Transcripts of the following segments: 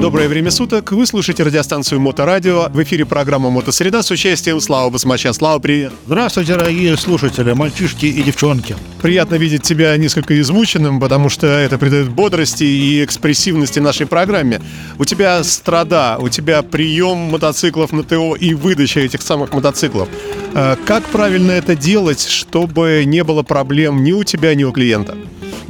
Доброе время суток. Вы слушаете радиостанцию Моторадио. В эфире программа Мотосреда с участием Славы Басмача. Слава, привет. Здравствуйте, дорогие слушатели, мальчишки и девчонки. Приятно видеть тебя несколько измученным, потому что это придает бодрости и экспрессивности нашей программе. У тебя страда, у тебя прием мотоциклов на ТО и выдача этих самых мотоциклов. А Как правильно это делать, чтобы не было проблем ни у тебя, ни у клиента?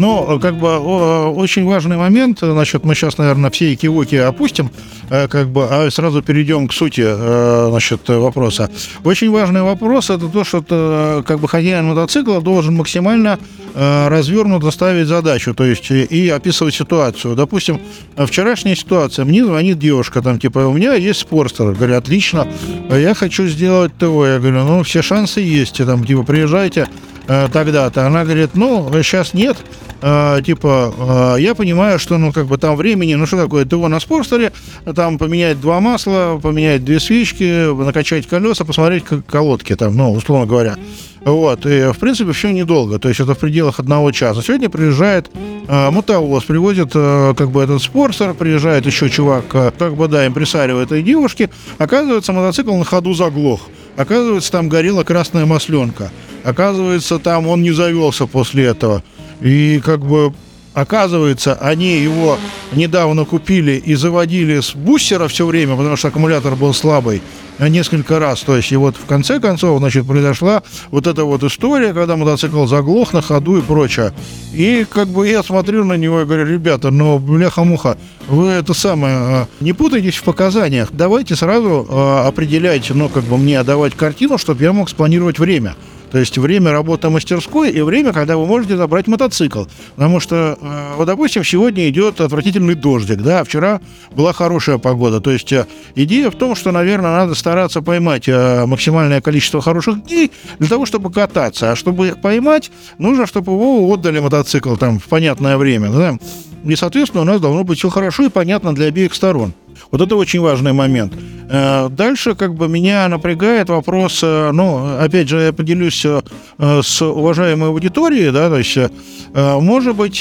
Ну, как бы очень важный момент, значит, мы сейчас, наверное, все экивоки опустим, э, как бы, а сразу перейдем к сути, э, значит, вопроса. Очень важный вопрос это то, что э, как бы хозяин мотоцикла должен максимально э, развернуто ставить задачу, то есть и- описывать ситуацию. Допустим, вчерашняя ситуация, мне звонит девушка, там, типа, у меня есть спорстер, говорю, отлично, я хочу сделать ТО, я говорю, ну, все шансы есть, там, типа, приезжайте э, тогда-то. Она говорит, ну, сейчас нет, э, типа, э, я понимаю, что, ну, как бы там времени, ну, что такое, ТО на спорстере, там поменять два масла, поменять две свечки, накачать колеса, посмотреть к- колодки, там, ну, условно говоря. Вот, и, в принципе, все недолго, то есть это в пределах одного часа. Сегодня приезжает э, мотовоз, привозит, э, как бы, этот спорсер, приезжает еще чувак, э, как бы, да, импресарио этой девушки, оказывается, мотоцикл на ходу заглох. Оказывается, там горела красная масленка. Оказывается, там он не завелся после этого. И как бы Оказывается, они его недавно купили и заводили с бустера все время, потому что аккумулятор был слабый, э, несколько раз. То есть, и вот в конце концов, значит, произошла вот эта вот история, когда мотоцикл заглох на ходу и прочее. И как бы я смотрю на него и говорю, ребята, ну, бляха-муха, вы это самое, э, не путайтесь в показаниях. Давайте сразу э, определяйте, ну, как бы мне давать картину, чтобы я мог спланировать время. То есть время работы мастерской и время, когда вы можете забрать мотоцикл. Потому что, э, вот, допустим, сегодня идет отвратительный дождик, да, а вчера была хорошая погода. То есть э, идея в том, что, наверное, надо стараться поймать э, максимальное количество хороших дней для того, чтобы кататься. А чтобы их поймать, нужно, чтобы его отдали мотоцикл там в понятное время. Да? И, соответственно, у нас должно быть все хорошо и понятно для обеих сторон. Вот это очень важный момент. Э, Дальше как бы меня напрягает вопрос, э, ну, опять же, я поделюсь э, с уважаемой аудиторией, да, то есть, может быть,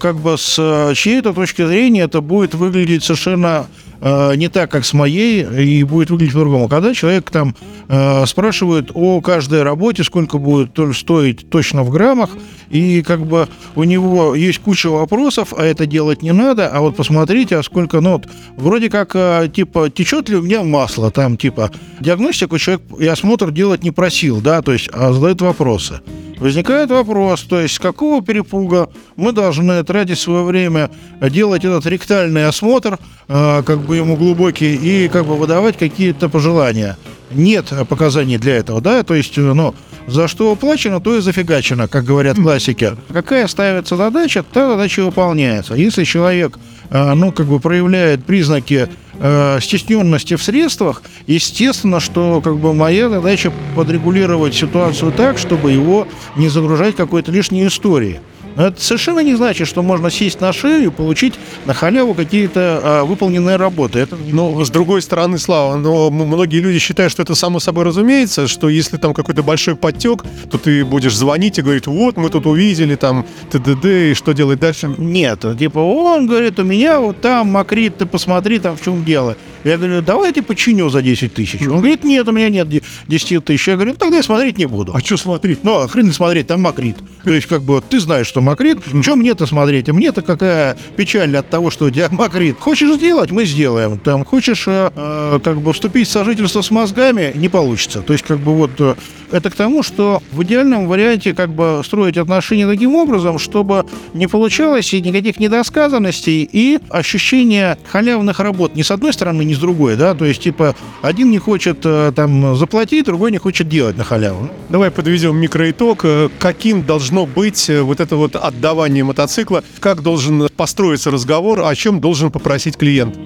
как бы с чьей-то точки зрения это будет выглядеть совершенно э, не так, как с моей, и будет выглядеть по-другому. Когда человек там э, спрашивает о каждой работе, сколько будет то- стоить точно в граммах, и как бы у него есть куча вопросов, а это делать не надо, а вот посмотрите, а сколько, ну, вот, вроде как, э, типа, течет ли у меня масло, там, типа, диагностику человек и осмотр делать не просил, да, то есть, а задает вопросы. Возникает вопрос, то есть с какого перепуга мы должны тратить свое время, э, делать этот ректальный осмотр, э, как бы ему глубокий, и как бы выдавать какие-то пожелания. Нет э, показаний для этого, да, то есть, ну, за что уплачено, то и зафигачено, как говорят классики. Какая ставится задача, та задача выполняется. Если человек, ну, как бы проявляет признаки э, стесненности в средствах, естественно, что как бы моя задача подрегулировать ситуацию так, чтобы его не загружать какой-то лишней историей. Но это совершенно не значит, что можно сесть на шею и получить на халяву какие-то а, выполненные работы. Это Но с другой стороны, Слава, но многие люди считают, что это само собой разумеется, что если там какой-то большой подтек, то ты будешь звонить и говорить, вот мы тут увидели там ТДД, и что делать дальше? Нет, типа он говорит, у меня вот там мокрит, ты посмотри там в чем дело. Я говорю, давай тебе починю за 10 тысяч. Он говорит, нет, у меня нет де- 10 тысяч. Я говорю, ну тогда я смотреть не буду. А что смотреть? Ну, а хрен смотреть, там мокрит. То есть, как бы, вот ты знаешь, что мокрит. Что мне-то смотреть? А мне-то какая печаль от того, что у тебя мокрит. Хочешь сделать, мы сделаем. Там, хочешь, э, э, как бы, вступить в сожительство с мозгами, не получится. То есть, как бы, вот, э, это к тому, что в идеальном варианте, как бы, строить отношения таким образом, чтобы не получалось и никаких недосказанностей и ощущение халявных работ ни с одной стороны, ни с другой, да, то есть, типа, один не хочет, э, там, заплатить, другой не хочет делать на халяву. Давай подведем микроитог. Э, Каким должно быть э, вот это вот отдавание мотоцикла? Как должен построиться разговор? О чем должен попросить клиент?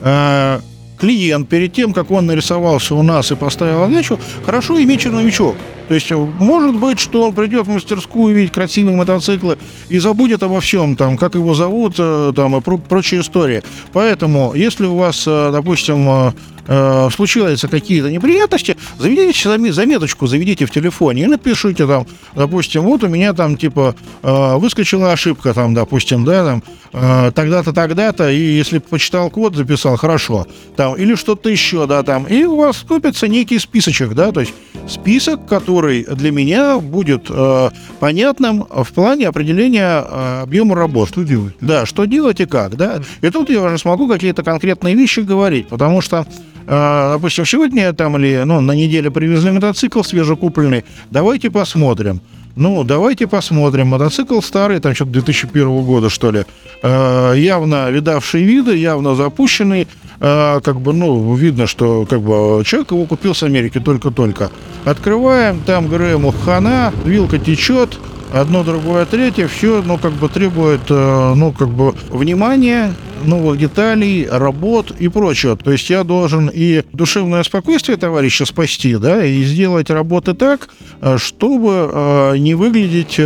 А, клиент перед тем, как он нарисовался у нас и поставил задачу, хорошо иметь черновичок. То есть, может быть, что он придет в мастерскую видеть красивые мотоциклы и забудет обо всем, там, как его зовут, э, там, и про- прочие истории. Поэтому, если у вас, э, допустим, э, случаются какие-то неприятности, заведите заме- заметочку, заведите в телефоне и напишите там, допустим, вот у меня там, типа, э, выскочила ошибка там, допустим, да, там, э, тогда-то, тогда-то, и если почитал код, записал, хорошо, там, или что-то еще, да, там, и у вас купится некий списочек, да, то есть список, который для меня будет э, понятным в плане определения э, объема работ. Что делать? Да, что делать и как, да. И тут я уже смогу какие-то конкретные вещи говорить, потому что э, допустим, сегодня там или ну, на неделе привезли мотоцикл свежекупленный, давайте посмотрим. Ну, давайте посмотрим. Мотоцикл старый, там что-то 2001 года, что ли. Э, явно видавший виды, явно запущенный. Э, как бы, ну, видно, что как бы человек его купил с Америки только-только. Открываем, там ему хана, вилка течет, одно, другое, третье, все, ну, как бы требует, э, ну, как бы внимания, новых деталей, работ и прочего. То есть я должен и душевное спокойствие товарища спасти, да, и сделать работы так, э, чтобы э, не выглядеть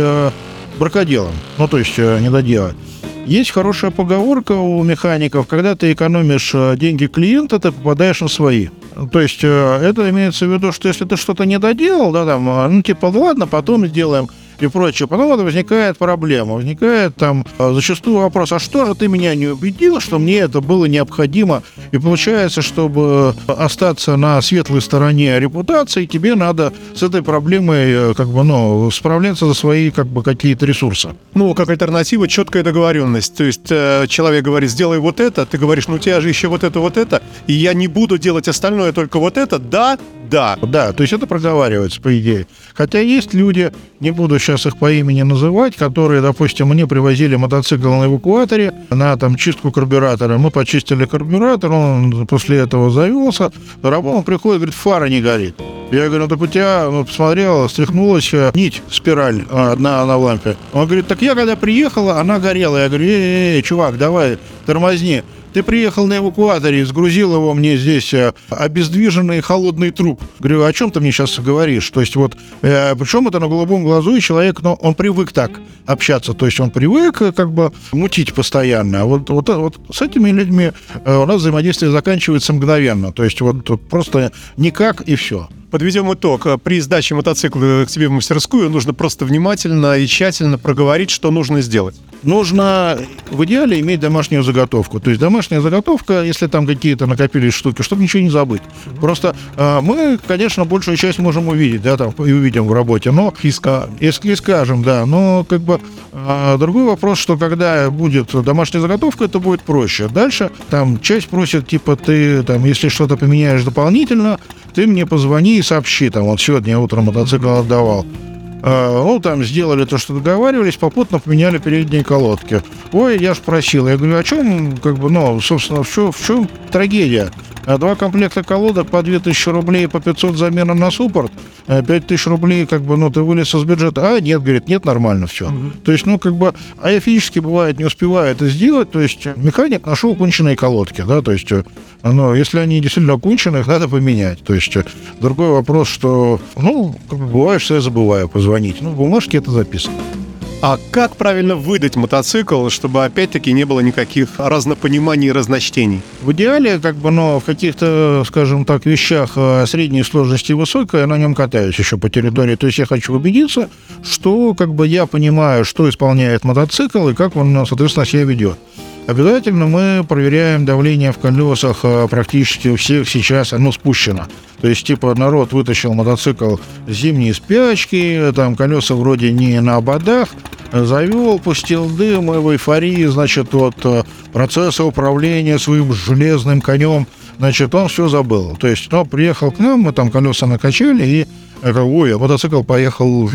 бракоделом, ну, то есть не доделать. Есть хорошая поговорка у механиков, когда ты экономишь деньги клиента, ты попадаешь на свои. То есть это имеется в виду, что если ты что-то не доделал, да, там, ну, типа, ладно, потом сделаем и прочее. Потом вот возникает проблема, возникает там э, зачастую вопрос, а что же ты меня не убедил, что мне это было необходимо? И получается, чтобы остаться на светлой стороне репутации, тебе надо с этой проблемой э, как бы, ну, справляться за свои как бы какие-то ресурсы. Ну, как альтернатива, четкая договоренность. То есть э, человек говорит, сделай вот это, ты говоришь, ну у тебя же еще вот это, вот это, и я не буду делать остальное, только вот это, да, да. Да, то есть это проговаривается, по идее. Хотя есть люди, не буду сейчас их по имени называть, которые, допустим, мне привозили мотоцикл на эвакуаторе на там чистку карбюратора. Мы почистили карбюратор, он после этого завелся. Он приходит, говорит, фара не горит. Я говорю, ну так у тебя, ну, посмотрел, стряхнулась э, нить, спираль э, одна на лампе. Он говорит, так я когда приехала, она горела. Я говорю, эй, эй, эй чувак, давай, тормозни. Ты приехал на эвакуаторе, сгрузил его мне здесь э, обездвиженный холодный труп. Говорю, о чем ты мне сейчас говоришь? То есть вот, э, причем это на голубом глазу, и человек, ну, он привык так общаться, то есть он привык э, как бы мутить постоянно. А вот, вот, вот с этими людьми э, у нас взаимодействие заканчивается мгновенно. То есть вот просто никак и все. Подведем итог. При сдаче мотоцикла к тебе в мастерскую нужно просто внимательно и тщательно проговорить, что нужно сделать. Нужно в идеале иметь домашнюю заготовку. То есть домашняя заготовка, если там какие-то накопились штуки, чтобы ничего не забыть. Просто э, мы, конечно, большую часть можем увидеть, да, там и увидим в работе, но Иска. если скажем, да, но как бы э, другой вопрос, что когда будет домашняя заготовка, это будет проще. Дальше там часть просит, типа, ты там, если что-то поменяешь дополнительно, ты мне позвони и сообщи, там, вот сегодня утром мотоцикл отдавал. А, Ну, там сделали то, что договаривались, попутно поменяли передние колодки. Ой, я ж просил. Я говорю, о чем, как бы, ну, собственно, в чем, в чем трагедия? А Два комплекта колодок по 2000 рублей, по 500 замена на суппорт, 5000 рублей, как бы, ну, ты вылез из бюджета. А, нет, говорит, нет, нормально все. То есть, ну, как бы, а я физически, бывает, не успеваю это сделать, то есть, механик нашел конченые колодки, да, то есть, э, ну, если они действительно конченые, их надо поменять. То есть, э, другой вопрос, что, ну, как бы, бывает, что я забываю позвонить. Ну, в бумажке это записано. А как правильно выдать мотоцикл, чтобы опять-таки не было никаких разнопониманий и разночтений? В идеале, как бы, но в каких-то, скажем так, вещах э, средней сложности высокой, я на нем катаюсь еще по территории. То есть я хочу убедиться, что как бы я понимаю, что исполняет мотоцикл и как он, соответственно, себя ведет. Обязательно мы проверяем давление в колесах э, практически у всех сейчас, оно спущено. То есть, типа, народ вытащил мотоцикл с зимней спячки, там колеса вроде не на ободах, завел, пустил дым, и в эйфории, значит, от э, процесса управления своим железным конем, значит, он все забыл. То есть, ну, приехал к нам, мы там колеса накачали, и это, ой, а мотоцикл поехал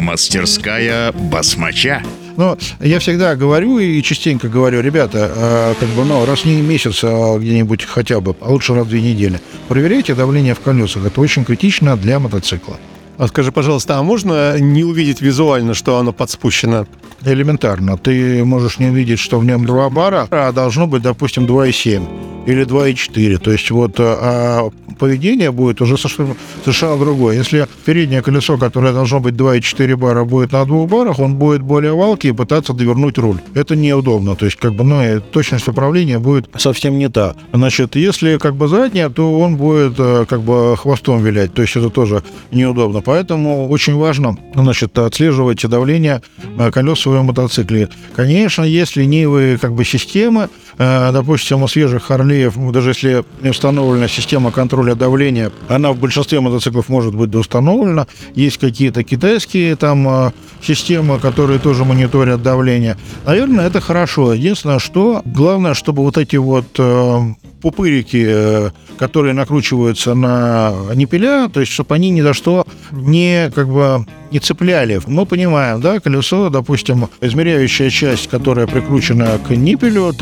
Мастерская басмача. Но я всегда говорю и частенько говорю, ребята, э, как бы, ну, раз не месяц, а где-нибудь хотя бы, а лучше раз в две недели, проверяйте давление в колесах. Это очень критично для мотоцикла. А скажи, пожалуйста, а можно не увидеть визуально, что оно подспущено? Элементарно. Ты можешь не увидеть, что в нем 2 бара, а должно быть, допустим, 2,7. Или 2,4. То есть вот а поведение будет уже совершенно, совершенно другое. Если переднее колесо, которое должно быть 2,4 бара, будет на двух барах, он будет более валкий и пытаться довернуть руль. Это неудобно. То есть как бы, ну, точность управления будет совсем не та. Значит, если как бы задняя, то он будет э, как бы хвостом вилять. То есть это тоже неудобно. Поэтому очень важно, значит, отслеживать давление э, колес в своем мотоцикле. Конечно, есть ленивые как бы системы, Э, допустим, у свежих Харлеев, даже если не установлена система контроля давления, она в большинстве мотоциклов может быть установлена. Есть какие-то китайские там э, системы, которые тоже мониторят давление. Наверное, это хорошо. Единственное, что главное, чтобы вот эти вот э, пупырики, которые накручиваются на ниппеля, то есть чтобы они ни за что не как бы не цепляли. Мы понимаем, да, колесо, допустим, измеряющая часть, которая прикручена к ниппелю,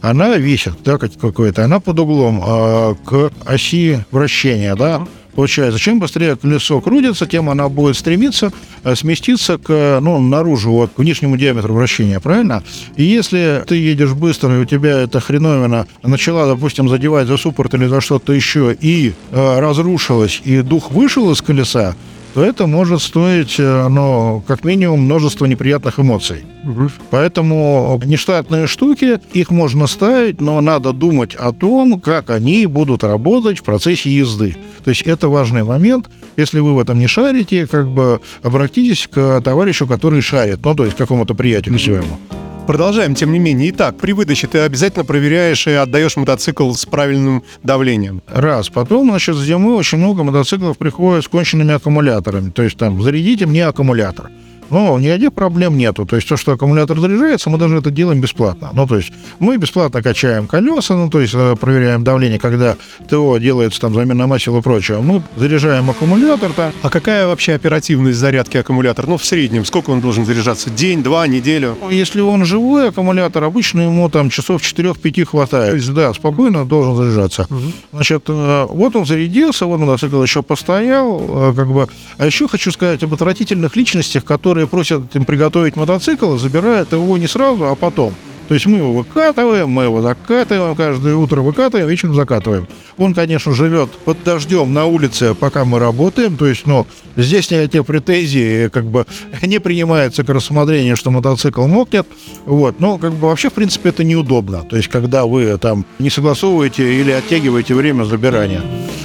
она висит, да, какой-то, она под углом э, к оси вращения, да, Получается, чем быстрее колесо крутится, тем она будет стремиться э, сместиться к, ну, наружу, вот, к внешнему диаметру вращения, правильно? И если ты едешь быстро, и у тебя эта хреновина начала, допустим, задевать за суппорт или за что-то еще, и э, разрушилась, и дух вышел из колеса, то это может стоить, э, ну, как минимум, множество неприятных эмоций. Угу. Поэтому нештатные штуки, их можно ставить, но надо думать о том, как они будут работать в процессе езды. То есть это важный момент. Если вы в этом не шарите, как бы обратитесь к товарищу, который шарит, ну, то есть к какому-то приятелю своему. Продолжаем, тем не менее. Итак, при выдаче ты обязательно проверяешь и отдаешь мотоцикл с правильным давлением. Раз. Потом, значит, зимы очень много мотоциклов приходят с конченными аккумуляторами. То есть там, зарядите мне аккумулятор. Ну, никаких проблем нету. То есть то, что аккумулятор заряжается, мы даже это делаем бесплатно. Ну, то есть мы бесплатно качаем колеса, ну, то есть э, проверяем давление, когда ТО делается там замена масел и прочего. Мы заряжаем аккумулятор. -то. А какая вообще оперативность зарядки аккумулятора? Ну, в среднем, сколько он должен заряжаться? День, два, неделю? Ну, если он живой аккумулятор, обычно ему там часов 4-5 хватает. То есть, да, спокойно должен заряжаться. Угу. Значит, э, вот он зарядился, вот мотоцикл еще постоял, э, как бы. А еще хочу сказать об отвратительных личностях, которые которые просят им приготовить мотоцикл, забирают его не сразу, а потом. То есть мы его выкатываем, мы его закатываем, каждое утро выкатываем, вечером закатываем. Он, конечно, живет под дождем на улице, пока мы работаем. То есть, ну, здесь никаких претензий как бы не принимается к рассмотрению, что мотоцикл мокнет. Вот. Но, как бы, вообще, в принципе, это неудобно. То есть, когда вы там не согласовываете или оттягиваете время забирания.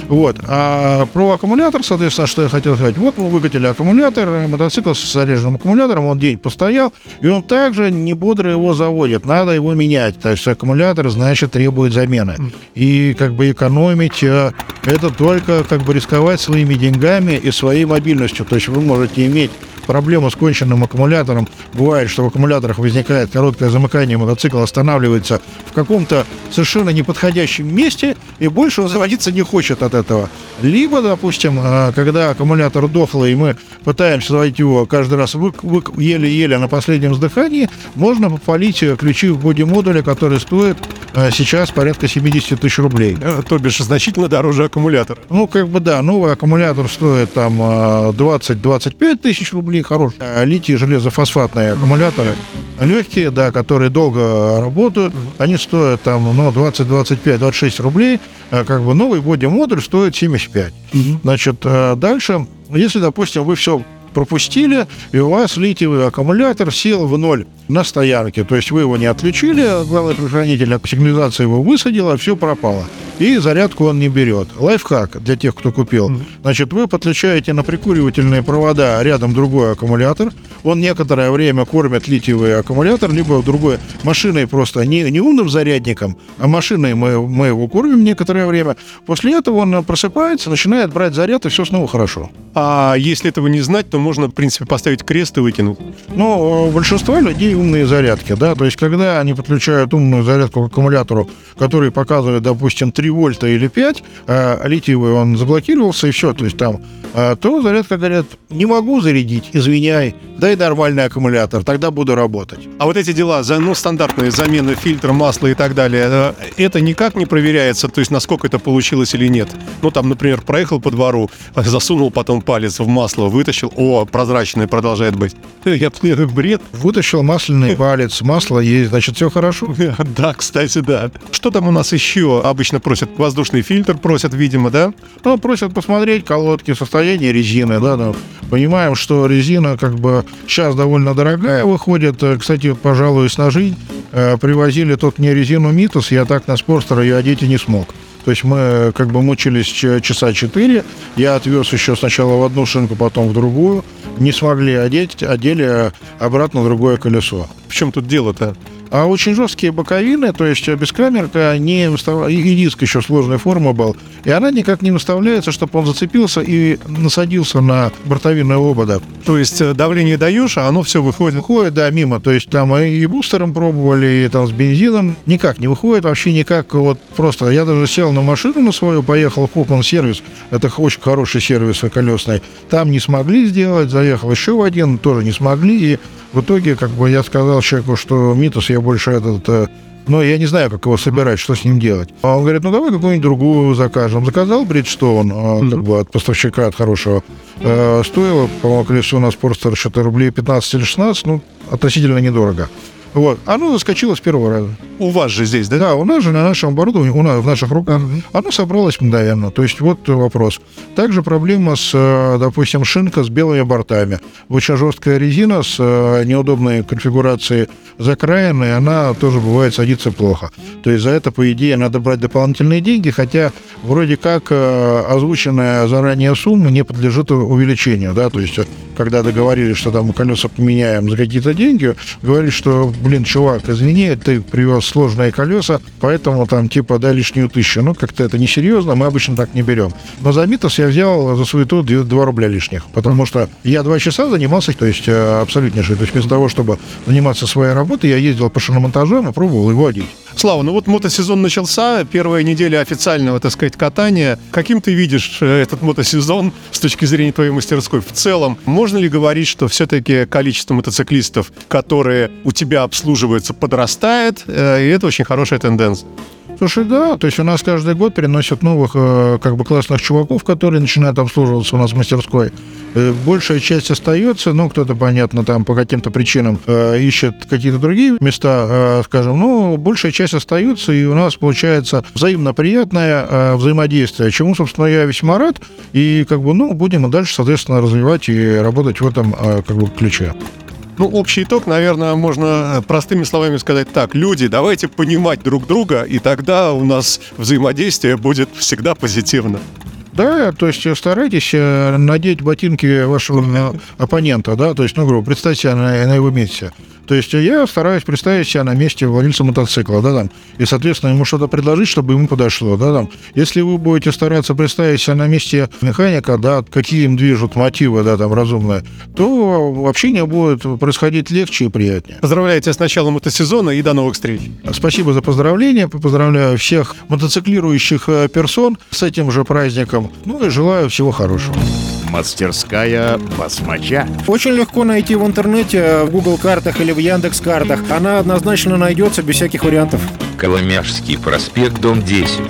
Вот. А про аккумулятор, соответственно, что я хотел сказать. Вот мы выкатили аккумулятор, мотоцикл с заряженным аккумулятором, он день постоял, и он также не бодро его заводит. Надо его менять. То есть аккумулятор, значит, требует замены. И как бы экономить э, это только как бы рисковать своими деньгами и своей мобильностью. То есть вы можете иметь проблема с конченным аккумулятором. Бывает, что в аккумуляторах возникает короткое замыкание, мотоцикл останавливается в каком-то совершенно неподходящем месте, и больше он заводиться не хочет от этого. Либо, допустим, а, когда аккумулятор дохлый, и мы пытаемся заводить его каждый раз еле-еле на последнем вздыхании, можно попалить ключи в боди-модуле, который стоит а, сейчас порядка 70 тысяч рублей. Э, то бишь значительно дороже аккумулятора. Ну, как бы да, новый аккумулятор стоит там 20-25 а, тысяч рублей, такие хорошие а литий железофосфатные аккумуляторы. Легкие, да, которые долго работают. Они стоят там, ну, 20, 25, 26 рублей. А как бы новый боди-модуль стоит 75. Значит, а дальше, если, допустим, вы все пропустили, и у вас литиевый аккумулятор сел в ноль на стоянке. То есть вы его не отключили, главный предохранитель сигнализации его высадил, а все пропало и зарядку он не берет. Лайфхак для тех, кто купил. Значит, вы подключаете на прикуривательные провода рядом другой аккумулятор. Он некоторое время кормит литиевый аккумулятор, либо другой машиной просто не, не умным зарядником, а машиной мы, мы его кормим некоторое время. После этого он просыпается, начинает брать заряд, и все снова хорошо. А если этого не знать, то можно, в принципе, поставить крест и выкинуть. Ну, у большинства людей умные зарядки, да, то есть когда они подключают умную зарядку к аккумулятору, который показывает, допустим, 3 4 вольта или 5, а литиевый он заблокировался, и все, то есть там, а, то зарядка говорят, не могу зарядить, извиняй, дай нормальный аккумулятор, тогда буду работать. А вот эти дела, ну, стандартные замены фильтра, масла и так далее, э, это никак не проверяется, то есть насколько это получилось или нет? Ну, там, например, проехал по двору, э, засунул потом палец в масло, вытащил, о, прозрачное продолжает быть. Э, Я, я бред. Вытащил масляный палец, масло есть, значит, все хорошо. Да, кстати, да. Что там у нас еще обычно просят? Воздушный фильтр просят, видимо, да? Ну, просят посмотреть колодки, состояние резины, да, ну, понимаем, что резина как бы сейчас довольно дорогая выходит. Э, Кстати, пожалуй, с ножей э, привозили тут мне резину Митус, я так на спорстер ее одеть и не смог. То есть мы э, как бы мучились часа четыре, я отвез еще сначала в одну шинку, потом в другую, не смогли одеть, одели обратно в другое колесо. В чем тут дело-то? А очень жесткие боковины, то есть бескамерка, не выстава- и диск еще сложной формы был, и она никак не выставляется, чтобы он зацепился и насадился на бортовинные обода. То есть э, давление даешь, а оно все выходит. Выходит, да, мимо, то есть там и, бустером пробовали, и там с бензином, никак не выходит, вообще никак, вот просто, я даже сел на машину на свою, поехал в Хопман сервис, это очень хороший сервис колесный, там не смогли сделать, заехал еще в один, тоже не смогли, и в итоге, как бы, я сказал человеку, что Митус я больше этот... э, ну, я не знаю, как его собирать, что с ним делать. А он говорит, ну, давай какую-нибудь другую закажем. Заказал Бриджстоун, э, как бы, от поставщика, от хорошего. Э, стоило, по-моему, колесо у нас просто что-то рублей 15 или 16, ну, относительно недорого. Вот. Оно заскочило с первого раза. У вас же здесь, да? Да, у нас же на нашем оборудовании, у нас в наших руках, оно собралось мгновенно. То есть вот вопрос. Также проблема с, э, допустим, шинка с белыми бортами. Очень жесткая резина с э, неудобной конфигурацией закраины, она тоже бывает садится плохо. То есть за это, по идее, надо брать дополнительные деньги, хотя вроде как э, озвученная заранее сумма не подлежит увеличению, да, то есть когда договорились, что там колеса поменяем за какие-то деньги, говорили, что, блин, чувак, извини, ты привез сложные колеса, поэтому там типа дай лишнюю тысячу. Ну, как-то это несерьезно, мы обычно так не берем. Но за Митас я взял за суету 2 рубля лишних, потому что я два часа занимался, то есть э, абсолютнейший. То есть вместо того, чтобы заниматься своей работой, я ездил по шиномонтажам и пробовал его одеть. Слава, ну вот мотосезон начался, первая неделя официального, так сказать, катания. Каким ты видишь э, этот мотосезон с точки зрения твоей мастерской в целом? Можно ли говорить, что все-таки количество мотоциклистов, которые у тебя обслуживаются, подрастает, э, и это очень хорошая тенденция? Слушай, да, то есть у нас каждый год переносят новых, э, как бы, классных чуваков, которые начинают обслуживаться у нас в мастерской. Э, Большая часть остается, ну, кто-то, понятно, там по каким-то причинам э, ищет какие-то другие места, скажем, но большая часть остается, и у нас получается взаимно приятное взаимодействие, чему, собственно, я весьма рад, и, как бы, ну, будем дальше, соответственно, развивать и работать в этом, как бы, ключе. Ну, общий итог, наверное, можно э, простыми словами сказать так. Люди, давайте понимать друг друга, и тогда у нас взаимодействие будет всегда позитивно. Да, то есть старайтесь э, надеть ботинки вашего э, оппонента, да, то есть, ну, грубо, представьте на, на его месте. То есть я стараюсь представить себя на месте владельца мотоцикла, да, там, и, соответственно, ему что-то предложить, чтобы ему подошло, да, там. Если вы будете стараться представить себя на месте механика, да, какие им движут мотивы, да, там, разумные, то общение будет происходить легче и приятнее. Поздравляю тебя с началом мотосезона и до новых встреч. Спасибо за поздравления, поздравляю всех мотоциклирующих э, персон с этим же праздником, ну и желаю всего хорошего. Мастерская басмача. Очень легко найти в интернете, в Google картах или в Яндекс картах. Она однозначно найдется без всяких вариантов. Коломяжский проспект, дом 10.